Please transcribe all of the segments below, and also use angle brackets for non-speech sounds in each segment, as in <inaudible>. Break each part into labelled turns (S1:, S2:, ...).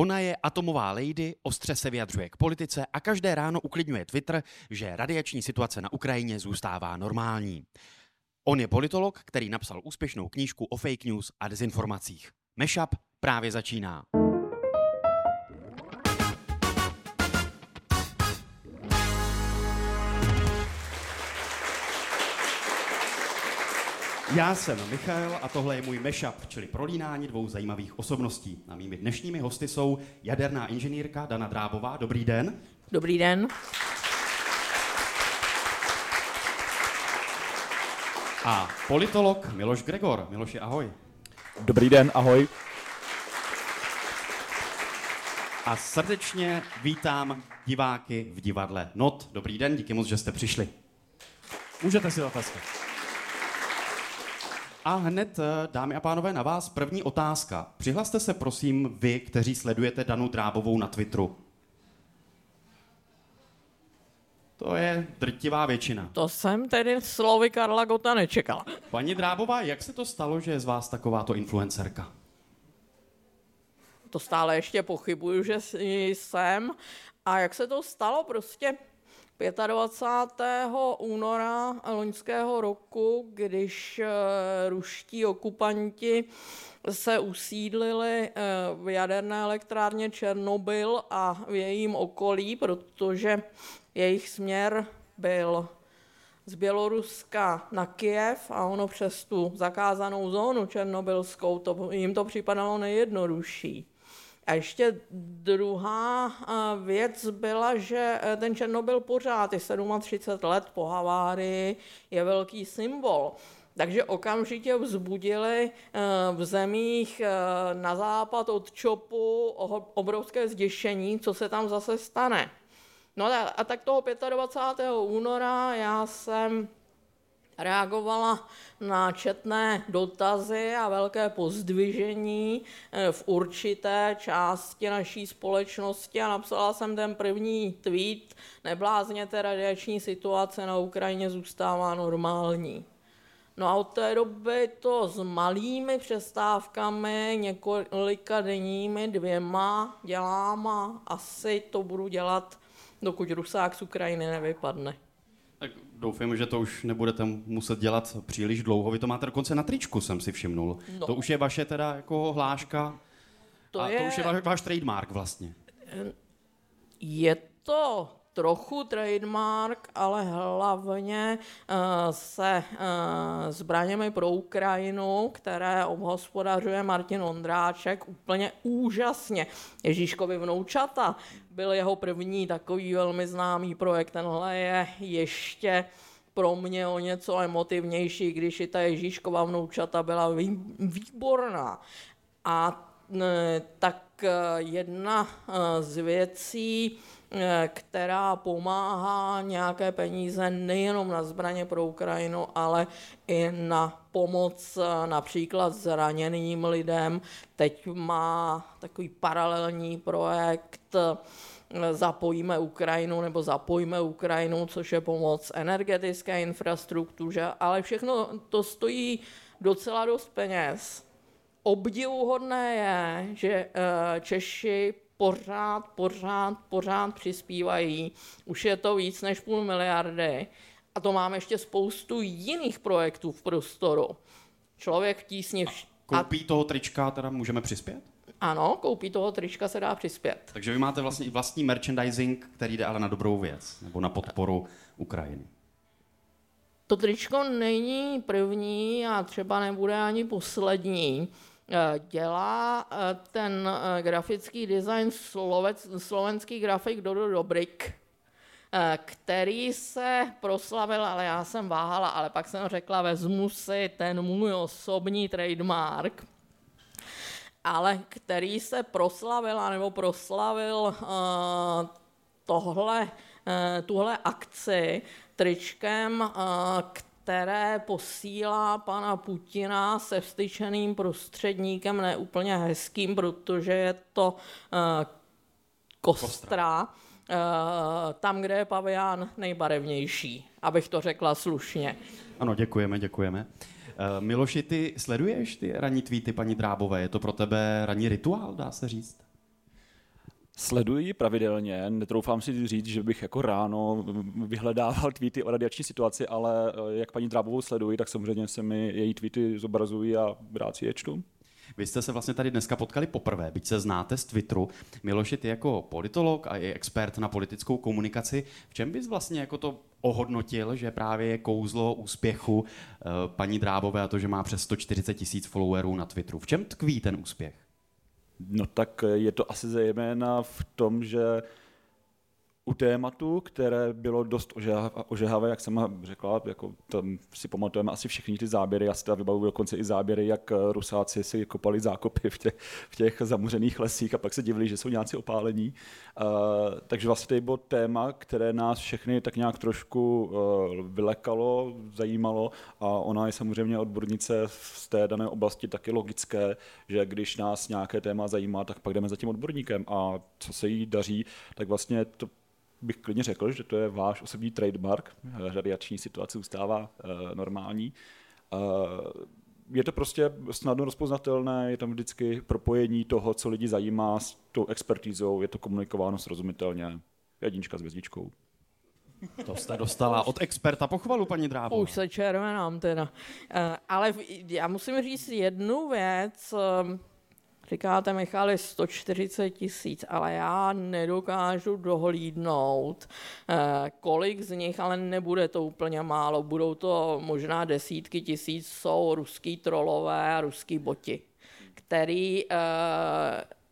S1: Ona je atomová lady, ostře se vyjadřuje k politice a každé ráno uklidňuje Twitter, že radiační situace na Ukrajině zůstává normální. On je politolog, který napsal úspěšnou knížku o fake news a dezinformacích. Meshup právě začíná. Já jsem Michal a tohle je můj mashup, čili prolínání dvou zajímavých osobností. A mými dnešními hosty jsou jaderná inženýrka Dana Drábová. Dobrý den.
S2: Dobrý den.
S1: A politolog Miloš Gregor. Miloši, ahoj.
S3: Dobrý den, ahoj.
S1: A srdečně vítám diváky v divadle Not. Dobrý den, díky moc, že jste přišli.
S3: Můžete si zatleskat.
S1: A hned, eh, dámy a pánové, na vás první otázka. Přihlaste se prosím vy, kteří sledujete Danu Drábovou na Twitteru. To je drtivá většina.
S2: To jsem tedy slovy Karla Gota nečekala.
S1: Paní Drábová, jak se to stalo, že je z vás takováto influencerka?
S2: To stále ještě pochybuju, že jsem. A jak se to stalo? Prostě 25. února loňského roku, když eh, ruští okupanti se usídlili eh, v jaderné elektrárně Černobyl a v jejím okolí, protože jejich směr byl z Běloruska na Kiev a ono přes tu zakázanou zónu černobylskou, to, jim to připadalo nejjednodušší. A ještě druhá věc byla, že e, ten Černobyl pořád, je 37 let po havárii, je velký symbol. Takže okamžitě vzbudili e, v zemích na západ od Čopu obrovské zděšení, co se tam zase stane. No a tak toho 25. února já jsem reagovala na četné dotazy a velké pozdvižení eh, v určité části naší společnosti a napsala jsem ten první tweet, neblázněte, radiační situace na Ukrajině zůstává normální. No a od té doby to s malými přestávkami, několika denními, dvěma dělám a asi to budu dělat, dokud Rusák z Ukrajiny nevypadne.
S1: Doufám, že to už nebudete muset dělat příliš dlouho. Vy to máte dokonce na tričku, jsem si všimnul. No. To už je vaše teda jako hláška to a je... to už je váš, váš trademark vlastně.
S2: Je to trochu trademark, ale hlavně uh, se uh, zbraněmi pro Ukrajinu, které obhospodařuje Martin Ondráček úplně úžasně. Ježíškovi vnoučata byl jeho první takový velmi známý projekt. Tenhle je ještě pro mě o něco emotivnější, když i ta Ježíškova vnoučata byla výborná. A tak jedna z věcí, která pomáhá nějaké peníze nejenom na zbraně pro Ukrajinu, ale i na pomoc například zraněným lidem. Teď má takový paralelní projekt Zapojíme Ukrajinu nebo Zapojíme Ukrajinu, což je pomoc energetické infrastruktuře, ale všechno to stojí docela dost peněz. Obdivuhodné je, že eh, Češi pořád, pořád, pořád přispívají. Už je to víc než půl miliardy. A to máme ještě spoustu jiných projektů v prostoru. Člověk v tísni...
S1: Koupí toho trička teda můžeme přispět?
S2: Ano, koupí toho trička se dá přispět.
S1: Takže vy máte vlastně i vlastní merchandising, který jde ale na dobrou věc, nebo na podporu Ukrajiny.
S2: To tričko není první a třeba nebude ani poslední. Eh, dělá eh, ten eh, grafický design slovec, slovenský grafik Dodo Dobrik, který se proslavil, ale já jsem váhala, ale pak jsem řekla, vezmu si ten můj osobní trademark, ale který se proslavil, nebo proslavil tohle, tuhle akci tričkem, které posílá pana Putina se vstyčeným prostředníkem, neúplně hezkým, protože je to uh, kostra, kostra. Uh, tam, kde je pavián nejbarevnější, abych to řekla slušně.
S1: Ano, děkujeme, děkujeme. Uh, Miloši, ty sleduješ ty ranní tweety paní Drábové? Je to pro tebe ranní rituál, dá se říct?
S3: Sleduji pravidelně, netroufám si říct, že bych jako ráno vyhledával tweety o radiační situaci, ale eh, jak paní Drábovou sleduji, tak samozřejmě se mi její tweety zobrazují a rád si je čtu.
S1: Vy jste se vlastně tady dneska potkali poprvé, byť se znáte z Twitteru. Miloši, ty jako politolog a i expert na politickou komunikaci, v čem bys vlastně jako to ohodnotil, že právě je kouzlo úspěchu uh, paní Drábové a to, že má přes 140 tisíc followerů na Twitteru. V čem tkví ten úspěch?
S3: No tak je to asi zejména v tom, že u tématu, které bylo dost ožehavé, jak jsem řekla, jako tam si pamatujeme asi všichni ty záběry, já si teda vybavuju dokonce i záběry, jak eh, Rusáci si kopali zákopy v těch, v těch zamuřených lesích a pak se divili, že jsou nějací opálení. Uh, takže vlastně to bylo téma, které nás všechny tak nějak trošku uh, vylekalo, zajímalo a ona je samozřejmě odbornice z té dané oblasti taky logické, že když nás nějaké téma zajímá, tak pak jdeme za tím odborníkem a co se jí daří, tak vlastně to bych klidně řekl, že to je váš osobní trademark. Radiační situace zůstává uh, normální. Uh, je to prostě snadno rozpoznatelné, je tam vždycky propojení toho, co lidi zajímá s tou expertízou, je to komunikováno srozumitelně. Jednička s hvězdičkou.
S1: To jste dostala od experta pochvalu, paní Drávo.
S2: Už se červenám teda. Ale já musím říct jednu věc. Říkáte, Michali, 140 tisíc, ale já nedokážu dohlídnout, eh, kolik z nich, ale nebude to úplně málo, budou to možná desítky tisíc, jsou ruský trolové a ruský boti, který eh,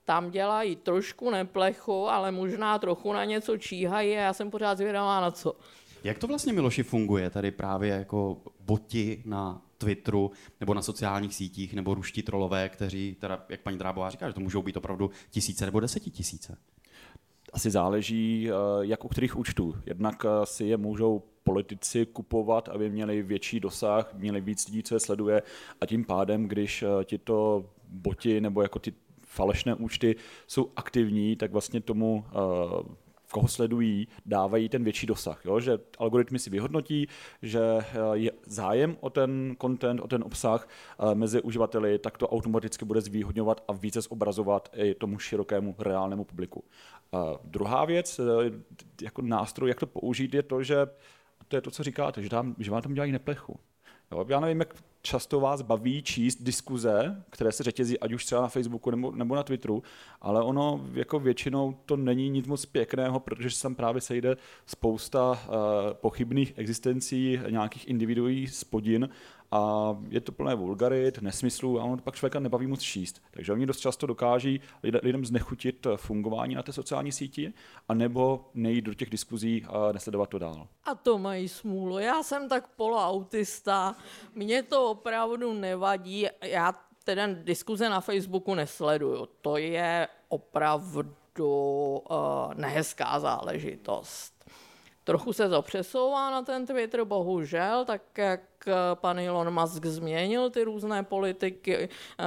S2: tam dělají trošku neplechu, ale možná trochu na něco číhají a já jsem pořád zvědavá na co.
S1: Jak to vlastně, Miloši, funguje tady právě jako boti na Twitteru nebo na sociálních sítích nebo ruští trolové, kteří, teda, jak paní Drábová říká, že to můžou být opravdu tisíce nebo desetitisíce?
S3: Asi záleží, eh, jak u kterých účtů. Jednak eh, si je můžou politici kupovat, aby měli větší dosah, měli víc lidí, co je sleduje a tím pádem, když eh, ti to boti nebo jako ty falešné účty jsou aktivní, tak vlastně tomu koho sledují, dávají ten větší dosah. Jo? Že algoritmy si vyhodnotí, že eh, je zájem o ten content, o ten obsah eh, mezi uživateli, tak to automaticky bude zvýhodňovat a více zobrazovat i tomu širokému reálnému publiku. A druhá věc, eh, jako nástroj, jak to použít, je to, že to je to, co říkáte, že, tam, že vám tam dělají neplechu. Jo, já nevím, jak často vás baví číst diskuze, které se řetězí ať už třeba na Facebooku nebo, nebo na Twitteru, ale ono jako většinou to není nic moc pěkného, protože se tam právě sejde spousta uh, pochybných existencí nějakých individuí spodin a je to plné vulgarit, nesmyslů a ono pak člověka nebaví moc číst. Takže oni dost často dokáží lidem znechutit fungování na té sociální síti a nebo nejít do těch diskuzí a nesledovat to dál.
S2: A to mají smůlu. Já jsem tak poloautista, mně to opravdu nevadí. Já teda diskuze na Facebooku nesleduju. To je opravdu uh, nehezká záležitost. Trochu se to přesouvá na ten Twitter, bohužel, tak jak pan Elon Musk změnil ty různé politiky, eh,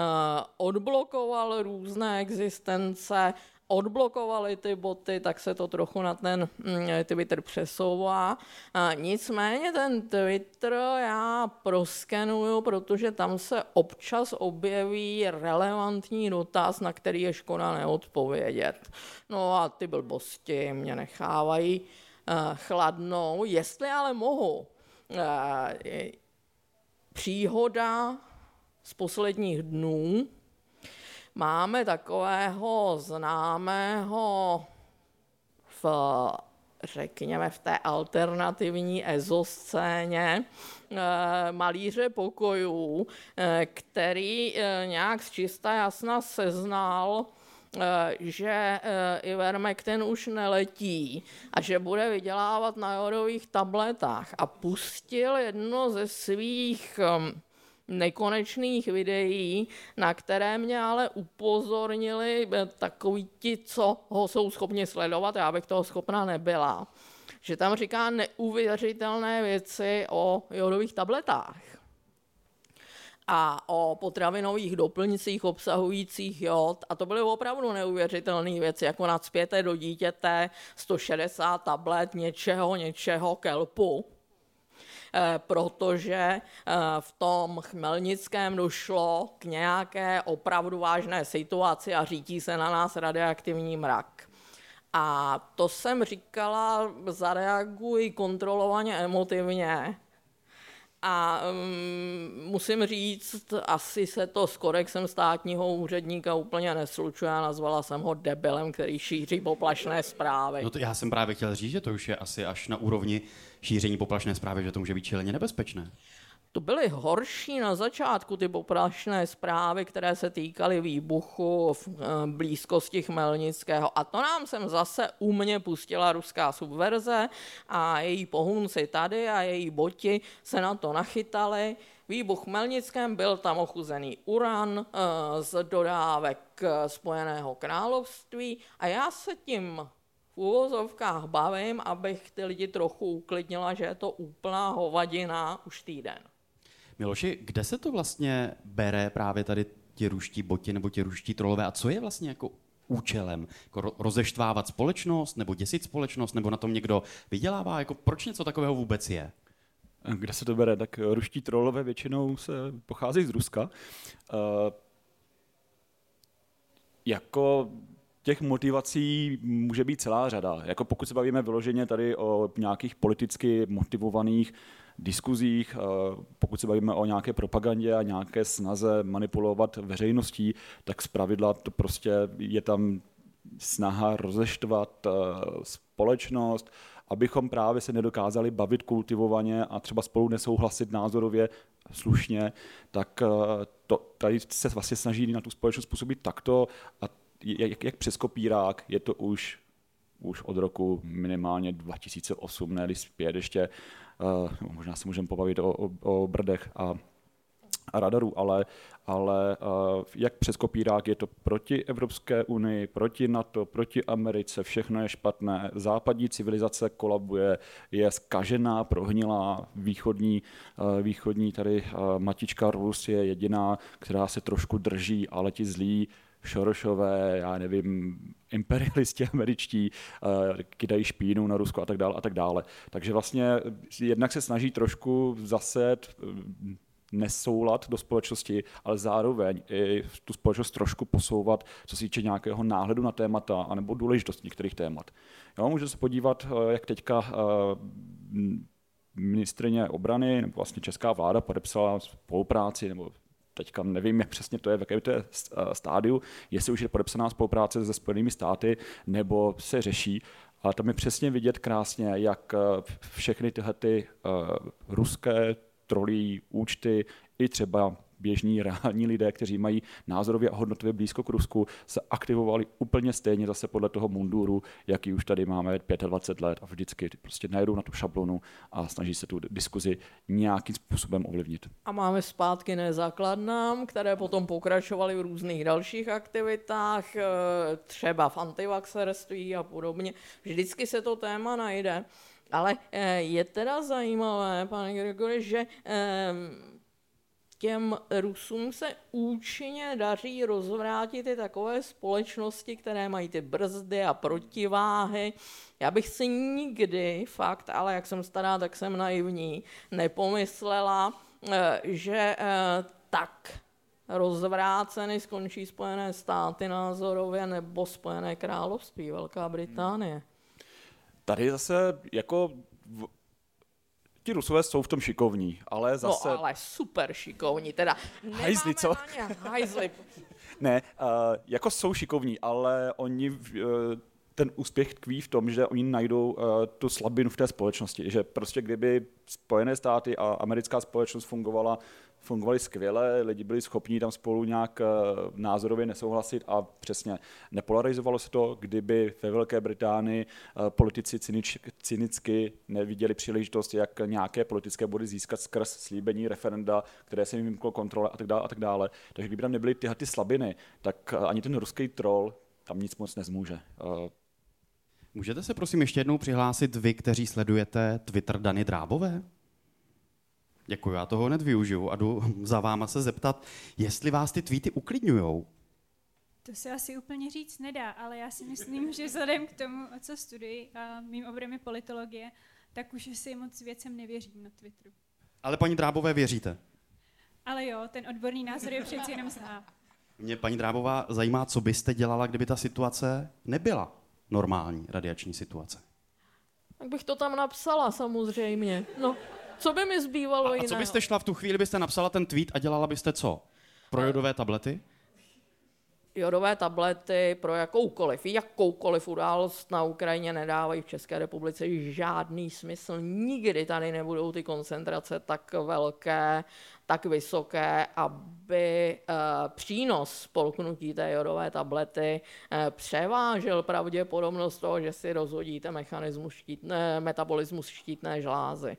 S2: odblokoval různé existence, odblokovali ty boty, tak se to trochu na ten mm, Twitter přesouvá. A nicméně ten Twitter já proskenuju, protože tam se občas objeví relevantní dotaz, na který je škoda neodpovědět. No a ty blbosti mě nechávají Eh, chladnou, jestli ale mohu. Eh, příhoda z posledních dnů. Máme takového známého v, řekněme, v té alternativní ezoscéně eh, malíře pokojů, který nějak z čista jasna seznal Eh, že eh, Ivermectin už neletí a že bude vydělávat na jodových tabletách a pustil jedno ze svých ehm, nekonečných videí, na které mě ale upozornili eh, takoví ti, co ho jsou schopni sledovat, já bych toho schopna nebyla, že tam říká neuvěřitelné věci o jodových tabletách a o potravinových doplňcích obsahujících jod. A to byly opravdu neuvěřitelné věci, jako nadspěte do dítěte 160 tablet něčeho, něčeho kelpu, eh, protože eh, v tom Chmelnickém došlo k nějaké opravdu vážné situaci a řítí se na nás radioaktivní mrak. A to jsem říkala, zareaguj kontrolovaně, emotivně. A um, musím říct, asi se to s korexem státního úředníka úplně neslučuje. Nazvala jsem ho debilem, který šíří poplašné zprávy.
S1: No to já jsem právě chtěl říct, že to už je asi až na úrovni šíření poplašné zprávy, že to může být čeleně nebezpečné.
S2: To byly horší na začátku ty poprašné zprávy, které se týkaly výbuchu v eh, blízkosti Chmelnického. A to nám sem zase u mě pustila ruská subverze a její pohunci tady a její boti se na to nachytali. Výbuch v Chmelnickém byl tam ochuzený uran eh, z dodávek Spojeného království a já se tím v úvozovkách bavím, abych ty lidi trochu uklidnila, že je to úplná hovadina už týden.
S1: Miloši, kde se to vlastně bere právě tady ti ruští boti nebo ti ruští trolové a co je vlastně jako účelem? Jako rozeštvávat společnost nebo děsit společnost nebo na tom někdo vydělává? Jako proč něco takového vůbec je?
S3: Kde se to bere? Tak ruští trolové většinou se pochází z Ruska. Uh, jako těch motivací může být celá řada. Jako pokud se bavíme vyloženě tady o nějakých politicky motivovaných diskuzích, eh, pokud se bavíme o nějaké propagandě a nějaké snaze manipulovat veřejností, tak zpravidla to prostě je tam snaha rozeštvat eh, společnost, abychom právě se nedokázali bavit kultivovaně a třeba spolu nesouhlasit názorově slušně, tak eh, to, tady se vlastně snaží na tu společnost působit takto a jak, jak přes kopírák je to už už od roku minimálně 2008, ne zpět ještě, uh, možná se můžeme pobavit o, o, o brdech a, a radaru, ale, ale uh, jak přes kopírák je to proti Evropské unii, proti NATO, proti Americe, všechno je špatné, západní civilizace kolabuje, je skažená, prohnilá, východní, uh, východní tady uh, matička Rus je jediná, která se trošku drží, ale ti zlí Šorošové, já nevím, imperialisti <laughs> američtí, uh, kydají špínu na Rusko a tak dále a tak dále. Takže vlastně jednak se snaží trošku zaset eh, nesoulad do společnosti, ale zároveň i tu společnost trošku posouvat, co se týče nějakého náhledu na témata anebo důležitost některých témat. Jo, můžete se podívat, eh, jak teďka ministrině obrany, nebo vlastně česká vláda podepsala spolupráci nebo teďka nevím, jak přesně to je, v jakém to je eh, stádiu, jestli už je podepsaná spolupráce se Spojenými státy, nebo se řeší, ale tam je přesně vidět krásně, jak eh, všechny tyhle ty uh, ruské trolí účty i třeba běžní reální lidé, kteří mají názorově a hodnotově blízko k Rusku, se aktivovali úplně stejně zase podle toho munduru, jaký už tady máme 25 let a vždycky prostě najedou na tu šablonu a snaží se tu diskuzi nějakým způsobem ovlivnit.
S2: A máme zpátky nezákladnám, které potom pokračovaly v různých dalších aktivitách, eh, třeba v antivaxerství a podobně. Vždycky se to téma najde. Ale eh, je teda zajímavé, pane Gregory, že eh, těm Rusům se účinně daří rozvrátit i takové společnosti, které mají ty brzdy a protiváhy. Já bych si nikdy, fakt, ale jak jsem stará, tak jsem naivní, nepomyslela, eh, že eh, tak rozvráceny skončí Spojené státy názorově nebo Spojené království, Velká Británie.
S3: Tady zase jako Ti Rusové jsou v tom šikovní, ale no, zase...
S2: No ale super šikovní, teda
S3: hajzli, co?
S2: Hajzli. <laughs>
S3: ne, uh, jako jsou šikovní, ale oni uh, ten úspěch tkví v tom, že oni najdou uh, tu slabinu v té společnosti, že prostě kdyby Spojené státy a americká společnost fungovala fungovaly skvěle, lidi byli schopni tam spolu nějak eh, názorově nesouhlasit a přesně nepolarizovalo se to, kdyby ve Velké Británii eh, politici cynič, cynicky neviděli příležitost, jak nějaké politické body získat skrz slíbení referenda, které se jim vymklo kontrole a tak dále a tak dále. Takže kdyby tam nebyly tyhle ty slabiny, tak eh, ani ten ruský troll tam nic moc nezmůže.
S1: Můžete se prosím ještě jednou přihlásit vy, kteří sledujete Twitter Dany Drábové? Děkuji, já toho hned využiju a jdu <laughs> za váma se zeptat, jestli vás ty tweety uklidňujou.
S4: To se asi úplně říct nedá, ale já si myslím, že vzhledem k tomu, co studuji a mým oborem je politologie, tak už si moc věcem nevěřím na Twitteru.
S1: Ale paní Drábové věříte?
S4: Ale jo, ten odborný názor je přeci jenom zná.
S1: Mě, paní Drábová, zajímá, co byste dělala, kdyby ta situace nebyla normální radiační situace?
S2: Tak bych to tam napsala samozřejmě. No, co by mi zbývalo
S1: A, a
S2: jiného?
S1: co byste šla v tu chvíli, byste napsala ten tweet a dělala byste co? Pro jodové tablety?
S2: jodové tablety pro jakoukoliv, jakoukoliv událost na Ukrajině nedávají v České republice žádný smysl. Nikdy tady nebudou ty koncentrace tak velké, tak vysoké, aby uh, přínos spolknutí té jodové tablety uh, převážel pravděpodobnost toho, že si rozhodíte mechanismus štítné, metabolismus štítné žlázy.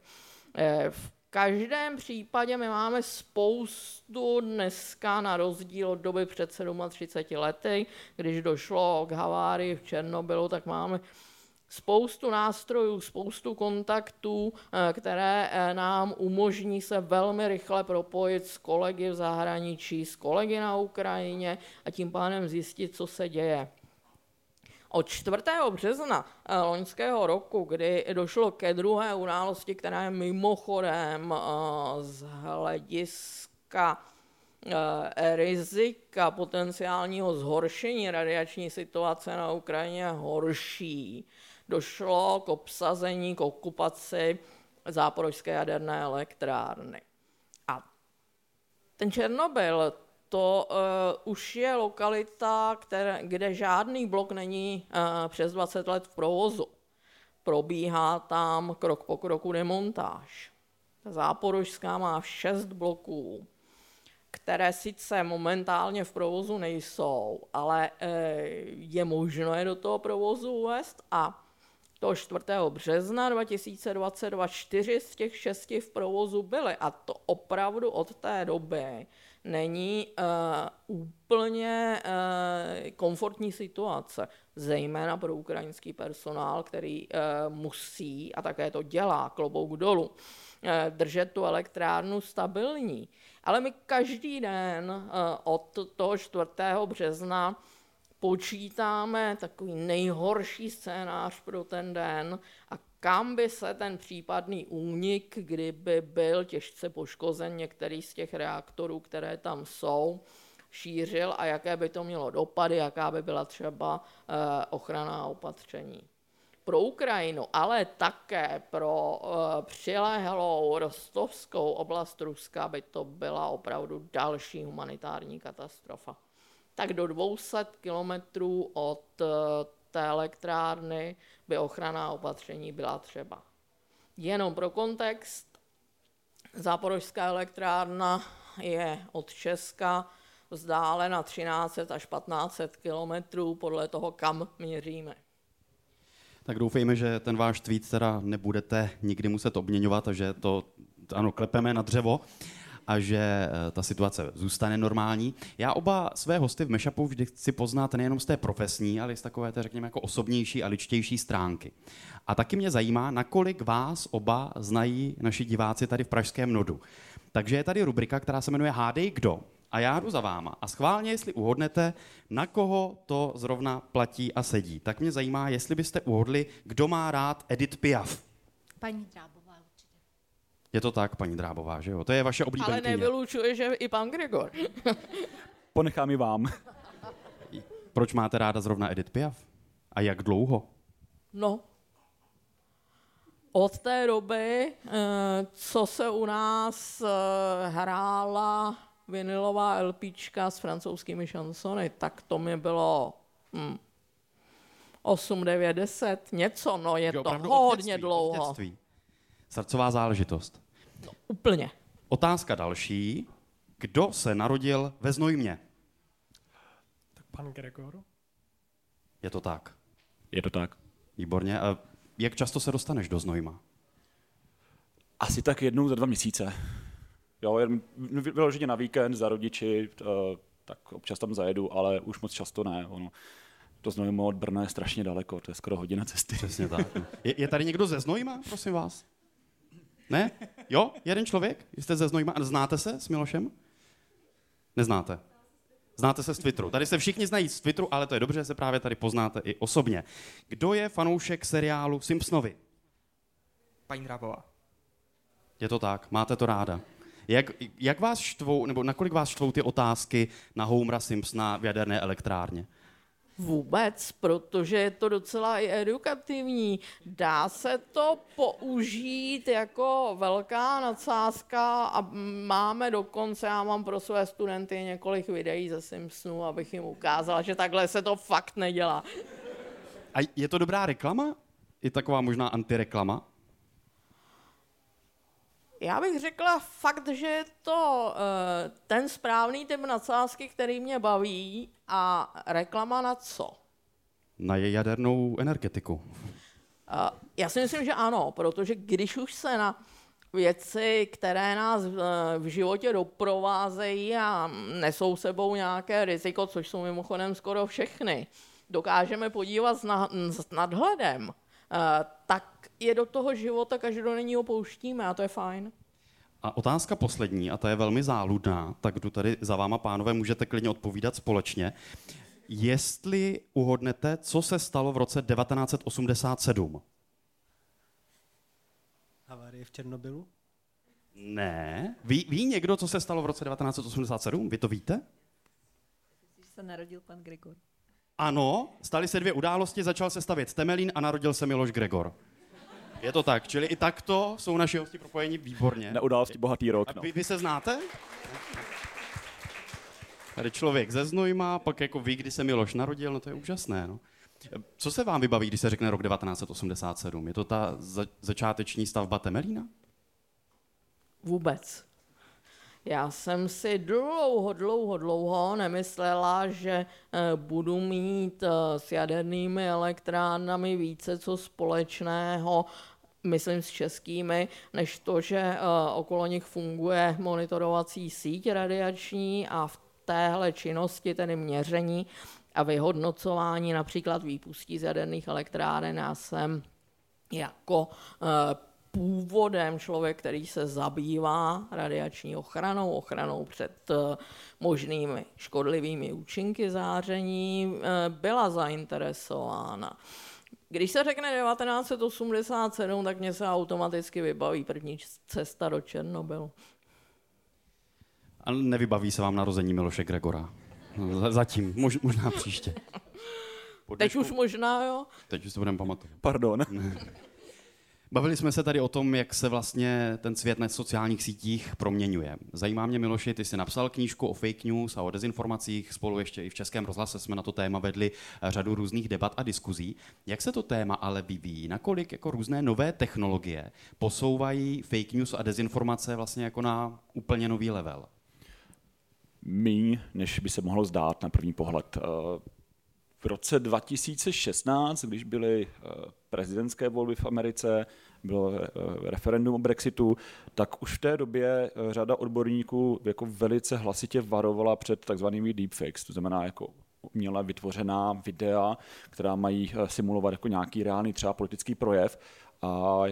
S2: Uh, v každém případě my máme spoustu dneska, na rozdíl od doby před 37 lety, když došlo k havárii v Černobylu, tak máme spoustu nástrojů, spoustu kontaktů, které nám umožní se velmi rychle propojit s kolegy v zahraničí, s kolegy na Ukrajině a tím pádem zjistit, co se děje. Od 4. března loňského roku, kdy došlo ke druhé události, která je mimochodem z hlediska rizika potenciálního zhoršení radiační situace na Ukrajině horší, došlo k obsazení, k okupaci záporožské jaderné elektrárny. A ten Černobyl, to uh, už je lokalita, které, kde žádný blok není uh, přes 20 let v provozu. Probíhá tam krok po kroku demontáž. Záporožská má šest bloků, které sice momentálně v provozu nejsou, ale uh, je možno je do toho provozu uvést a toho 4. března 2022 čtyři z těch šesti v provozu byly a to opravdu od té doby není uh, úplně uh, komfortní situace, zejména pro ukrajinský personál, který uh, musí, a také to dělá, klobouk dolů, uh, držet tu elektrárnu stabilní. Ale my každý den uh, od toho 4. března počítáme takový nejhorší scénář pro ten den a kam by se ten případný únik, kdyby byl těžce poškozen některý z těch reaktorů, které tam jsou, šířil a jaké by to mělo dopady, jaká by byla třeba eh, ochranná opatření. Pro Ukrajinu, ale také pro eh, přilehlou rostovskou oblast Ruska by to byla opravdu další humanitární katastrofa. Tak do 200 kilometrů od eh, té elektrárny by ochranná opatření byla třeba. Jenom pro kontext, Záporožská elektrárna je od Česka vzdálena 13 až 15 kilometrů podle toho, kam měříme.
S1: Tak doufejme, že ten váš tweet teda nebudete nikdy muset obměňovat a že to, ano, klepeme na dřevo a že eh, ta situace zůstane normální. Já oba své hosty v Meshupu vždy chci poznat nejenom z té profesní, ale i z takové, té, řekněme, jako osobnější a ličtější stránky. A taky mě zajímá, nakolik vás oba znají naši diváci tady v Pražském nodu. Takže je tady rubrika, která se jmenuje Hádej kdo. A já jdu za váma. A schválně, jestli uhodnete, na koho to zrovna platí a sedí. Tak mě zajímá, jestli byste uhodli, kdo má rád Edith Piaf.
S5: Paní Drábová.
S1: Je to tak, paní Drábová, že jo? To je vaše oblíbenkyně.
S2: Ale nevylučuje, že i pan Gregor. <laughs>
S3: Ponechám i vám.
S1: Proč máte ráda zrovna Edith Piaf? A jak dlouho?
S2: No, od té doby, eh, co se u nás eh, hrála vinilová LPčka s francouzskými šansony, tak to mi bylo hm, 8, 9, 10, něco, no je
S1: Že
S2: to hodně
S1: dětství,
S2: dlouho.
S1: Dětství. Srdcová záležitost.
S2: Úplně.
S1: Otázka další. Kdo se narodil ve Znojmě?
S6: Tak pan Gregor?
S1: Je to tak.
S3: Je to tak.
S1: Výborně. A jak často se dostaneš do Znojma?
S3: Asi tak jednou za dva měsíce. Jo, jen vyloženě na víkend za rodiči, eh, tak občas tam zajedu, ale už moc často ne. Ono, to Znojmo od Brna je strašně daleko, to je skoro hodina cesty.
S1: Přesně tak. Je, je tady někdo ze Znojma, prosím vás? Ne? Jo? Jeden člověk? Jste ze Znojma? Znáte se s Milošem? Neznáte. Znáte se z Twitteru. Tady se všichni znají z Twitteru, ale to je dobře, že se právě tady poznáte i osobně. Kdo je fanoušek seriálu Simpsonovi?
S6: Paní Drábová.
S1: Je to tak, máte to ráda. Jak, jak vás štvou, nebo nakolik vás štvou ty otázky na Homera Simpsona v jaderné elektrárně?
S2: Vůbec, protože je to docela i edukativní. Dá se to použít jako velká nadsázka a máme dokonce, já mám pro své studenty několik videí ze Simpsonu, abych jim ukázala, že takhle se to fakt nedělá.
S1: A je to dobrá reklama? I taková možná antireklama?
S2: Já bych řekla fakt, že je to uh, ten správný typ nadsázky, který mě baví a reklama na co?
S1: Na je jadernou energetiku. Uh,
S2: já si myslím, že ano, protože když už se na věci, které nás v, v životě doprovázejí a nesou sebou nějaké riziko, což jsou mimochodem skoro všechny, dokážeme podívat s, na, s nadhledem, tak je do toho života každodenního pouštíme a to je fajn.
S1: A otázka poslední, a ta je velmi záludná, tak kdo tady za váma, pánové, můžete klidně odpovídat společně. Jestli uhodnete, co se stalo v roce 1987?
S6: Havárie v Černobylu?
S1: Ne. Ví, ví někdo, co se stalo v roce 1987? Vy to víte?
S5: Když se narodil pan Gregor.
S1: Ano, staly se dvě události, začal se stavět Temelín a narodil se Miloš Gregor. Je to tak, čili i takto jsou naši hosti propojeni výborně.
S3: Na události bohatý rok. No.
S1: Vy, vy se znáte? Tady člověk ze Znojma, pak jako ví, kdy se Miloš narodil, no to je úžasné. No. Co se vám vybaví, když se řekne rok 1987? Je to ta za, začáteční stavba Temelína?
S2: Vůbec. Já jsem si dlouho, dlouho, dlouho nemyslela, že eh, budu mít eh, s jadernými elektrárnami více co společného myslím s českými, než to, že uh, okolo nich funguje monitorovací síť radiační a v téhle činnosti, tedy měření a vyhodnocování například výpustí z jaderných elektráren, já jsem jako původem člověk, který se zabývá radiační ochranou, ochranou před uh, možnými škodlivými účinky záření, byla zainteresována. Když se řekne 1987, tak mě se automaticky vybaví první cesta do Černobylu.
S1: A nevybaví se vám narození Miloše Gregora? Zatím, mož, možná příště. <laughs>
S2: Teď už možná, jo?
S1: Teď už to budeme pamatovat.
S3: Pardon.
S1: Bavili jsme se tady o tom, jak se vlastně ten svět na sociálních sítích proměňuje. Zajímá mě, Miloši, ty jsi napsal knížku o fake news a o dezinformacích, spolu ještě i v Českém rozhlase jsme na to téma vedli řadu různých debat a diskuzí. Jak se to téma ale vyvíjí? Nakolik jako různé nové technologie posouvají fake news a dezinformace vlastně jako na úplně nový level?
S3: Míň, než by se mohlo zdát na první pohled. V roce 2016, když byly eh, prezidentské volby v Americe, bylo eh, referendum o Brexitu, tak už v té době eh, řada odborníků jako velice hlasitě varovala před takzvanými deepfakes, to znamená jako uměle vytvořená videa, která mají simulovat jako nějaký reálný třeba politický projev. A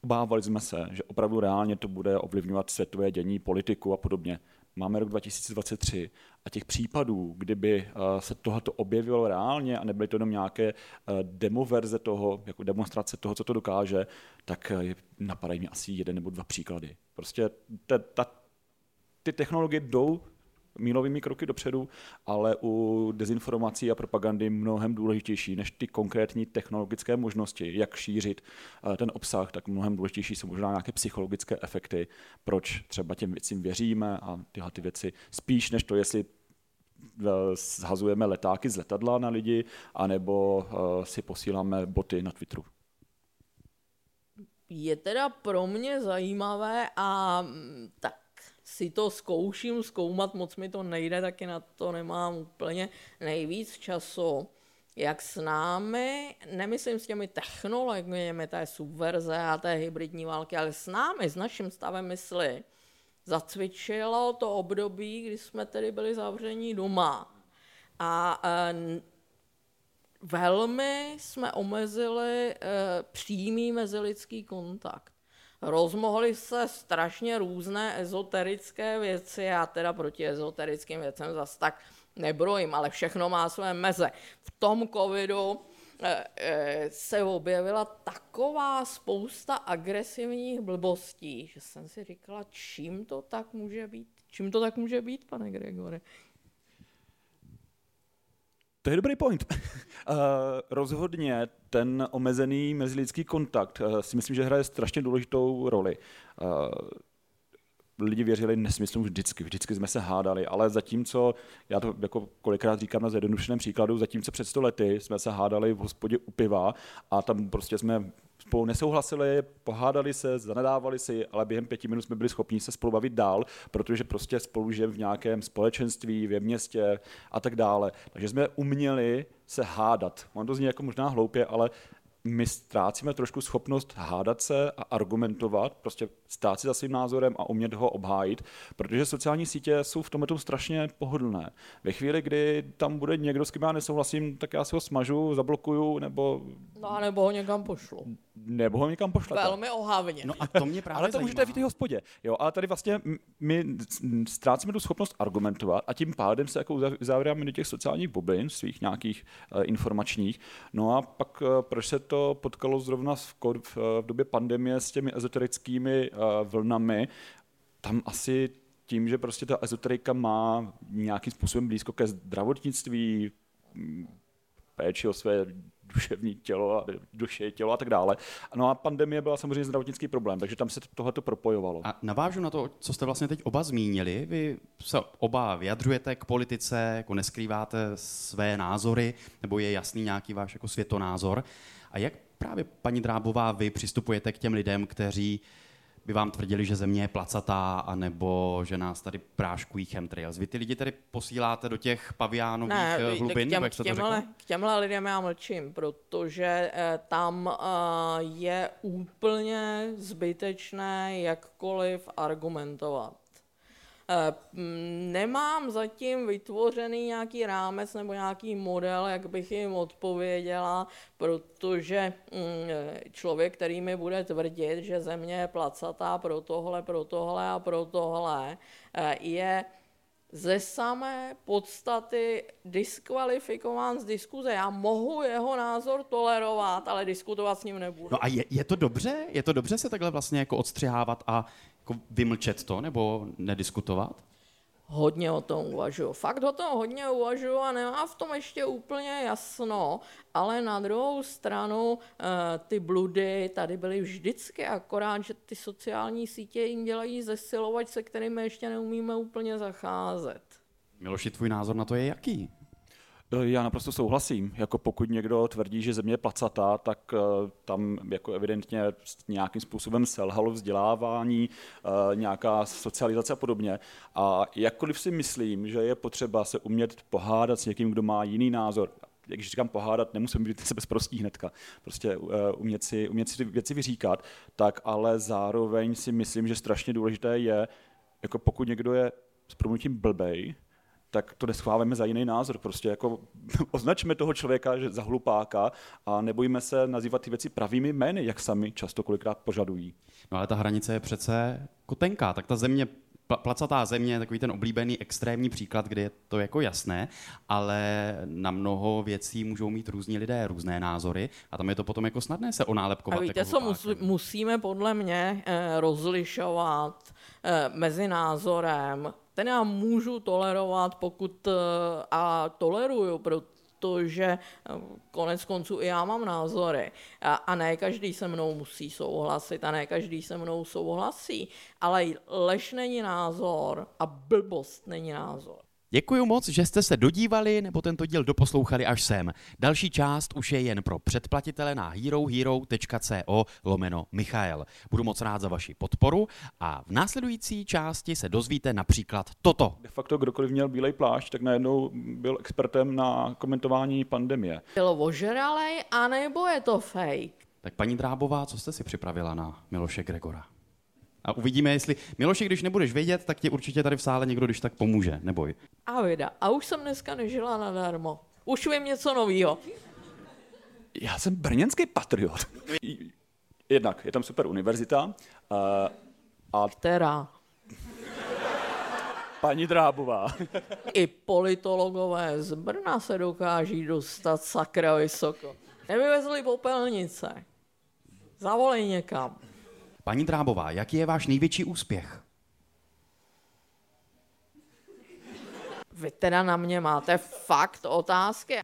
S3: obávali jsme se, že opravdu reálně to bude ovlivňovat světové dění, politiku a podobně máme rok 2023 a těch případů, kdyby eh, se tohoto objevilo reálně a nebyly to jenom nějaké eh, demo verze toho, jako demonstrace toho, co to dokáže, tak eh, napadají mi asi jeden nebo dva příklady. Prostě ta, ta, ty technologie jdou mílovými kroky dopředu, ale u dezinformací a propagandy mnohem důležitější než ty konkrétní technologické možnosti, jak šířit eh, ten obsah, tak mnohem důležitější jsou možná nějaké psychologické efekty, proč třeba těm věcím věříme a tyhle ty věci, spíš než to, jestli eh, zhazujeme letáky z letadla na lidi, anebo eh, si posíláme boty na Twitteru.
S2: Je teda pro mě zajímavé a mm, tak si to zkouším zkoumat, moc mi to nejde, taky na to nemám úplně nejvíc času. Jak s námi, nemyslím s těmi technologiemi té subverze a té hybridní války, ale s námi, s naším stavem mysli, zacvičilo to období, kdy jsme tedy byli zavření doma. A e, velmi jsme omezili e, přímý mezilidský kontakt rozmohly se strašně různé ezoterické věci, já teda proti ezoterickým věcem zas tak nebrojím, ale všechno má své meze. V tom covidu eh, eh, se objevila taková spousta agresivních blbostí, že jsem si říkala, čím to tak může být? Čím to tak může být, pane Gregory?
S3: To je dobrý point. uh, <laughs> rozhodně ten omezený mezilidský kontakt uh, si myslím, že hraje strašně důležitou roli. Uh, lidi věřili nesmyslům vždycky, vždycky jsme se hádali, ale zatímco, já to jako kolikrát říkám na zjednodušeném příkladu, zatímco před sto lety jsme se hádali v hospodě u piva a tam prostě jsme spolu nesouhlasili, pohádali se, zanedávali si, ale během pěti minut jsme byli schopni se spolu bavit dál, protože prostě spolu žijeme v nějakém společenství, v městě a tak dále. Takže jsme uměli se hádat. On to zní jako možná hloupě, ale my ztrácíme trošku schopnost hádat se a argumentovat, prostě stát si za svým názorem a umět ho obhájit, protože sociální sítě jsou v tomhle strašně pohodlné. Ve chvíli, kdy tam bude někdo, s kým já nesouhlasím, tak já si ho smažu, zablokuju, nebo...
S2: No a nebo ho někam pošlu.
S3: Nebo ho někam pošlete.
S2: Velmi ohavně.
S1: No a to mě <laughs> právě
S3: Ale to
S1: zajímá.
S3: můžete v té hospodě. Jo, ale tady vlastně my ztrácíme tu schopnost argumentovat a tím pádem se jako uzav- uzavíráme do těch sociálních bublin, svých nějakých uh, informačních. No a pak uh, proč se to potkalo zrovna v, v, v době pandemie s těmi ezoterickými uh, vlnami, tam asi tím, že prostě ta ezoterika má nějakým způsobem blízko ke zdravotnictví, péči o své duševní tělo a duše, tělo a tak dále. No a pandemie byla samozřejmě zdravotnický problém, takže tam se tohleto propojovalo.
S1: A navážu na to, co jste vlastně teď oba zmínili. Vy se oba vyjadřujete k politice, jako neskrýváte své názory, nebo je jasný nějaký váš jako světonázor. A jak právě, paní Drábová, vy přistupujete k těm lidem, kteří by vám tvrdili, že země je placatá, anebo že nás tady práškují chemtrails. Vy ty lidi tedy posíláte do těch paviánových
S2: Ne,
S1: eh, hlubin,
S2: k, těm,
S1: jak jste
S2: k,
S1: to
S2: těmhle,
S1: řekl?
S2: k těmhle lidem já mlčím, protože eh, tam eh, je úplně zbytečné jakkoliv argumentovat. Eh, m, Nemám zatím vytvořený nějaký rámec nebo nějaký model, jak bych jim odpověděla, protože mm, člověk, který mi bude tvrdit, že země je placatá pro tohle, pro tohle a pro tohle, eh, je ze samé podstaty diskvalifikován z diskuze. Já mohu jeho názor tolerovat, ale diskutovat s ním nebudu.
S1: No a je, je to dobře? Je to dobře se takhle vlastně jako odstřihávat a jako vymlčet to, nebo nediskutovat?
S2: Hodně o tom uvažuju. Fakt o tom hodně uvažuju a nemám v tom ještě úplně jasno, ale na druhou stranu eh, ty bludy tady byly vždycky, akorát, že ty sociální sítě jim dělají zesilovač, se kterými ještě neumíme úplně zacházet.
S1: Miloši, tvůj názor na to je jaký?
S3: Eh, Já naprosto souhlasím. Jako pokud někdo tvrdí, že země je placatá, tak eh, tam jako evidentně nějakým způsobem selhalo vzdělávání, eh, nějaká socializace a podobně. A jakkoliv si myslím, že je potřeba se umět pohádat s někým, kdo má jiný názor, když říkám pohádat, nemusím být sebezprostý hnedka, prostě uh, umět, si, umět si ty věci vyříkat, tak ale zároveň si myslím, že strašně důležité je, jako pokud někdo je s proměnutím blbej, tak to neschválíme za jiný názor. Prostě jako <laughs> označme toho člověka že za hlupáka a nebojíme se nazývat ty věci pravými jmény, jak sami často kolikrát požadují.
S1: No ale ta hranice je přece jako tenká, tak ta země, pla- placatá země je takový ten oblíbený extrémní příklad, kde je to jako jasné, ale na mnoho věcí můžou mít různí lidé různé názory a tam je to potom jako snadné se
S2: A
S1: onálepkovat.
S2: víte,
S1: jako
S2: co mus,
S1: hlupákem.
S2: musíme podle mě eh, rozlišovat eh, mezi názorem, ten já můžu tolerovat, pokud eh, a toleruju, protože eh, konec konců i já mám názory a, a ne každý se mnou musí souhlasit a ne každý se mnou souhlasí, ale lež není názor a blbost není názor.
S1: Děkuji moc, že jste se dodívali nebo tento díl doposlouchali až sem. Další část už je jen pro předplatitele na herohero.co lomeno Michael. Budu moc rád za vaši podporu a v následující části se dozvíte například toto.
S3: De facto kdokoliv měl bílej plášť, tak najednou byl expertem na komentování pandemie.
S2: Byl ožralej, anebo je to fake?
S1: Tak paní Drábová, co jste si připravila na Miloše Gregora? A uvidíme, jestli... Miloši, když nebudeš vědět, tak ti určitě tady v sále někdo, když tak pomůže. Neboj.
S2: A vida. A už jsem dneska nežila nadarmo. Už vím něco novýho.
S3: Já jsem brněnský patriot. Jednak je tam super univerzita uh, a
S2: Která
S3: paní Drábová.
S2: i politologové z Brna se dokáží dostat sakra vysoko. Nevyvezli popelnice. Zavolej někam.
S1: Paní Drábová, jaký je váš největší úspěch?
S2: Vy teda na mě máte fakt otázky.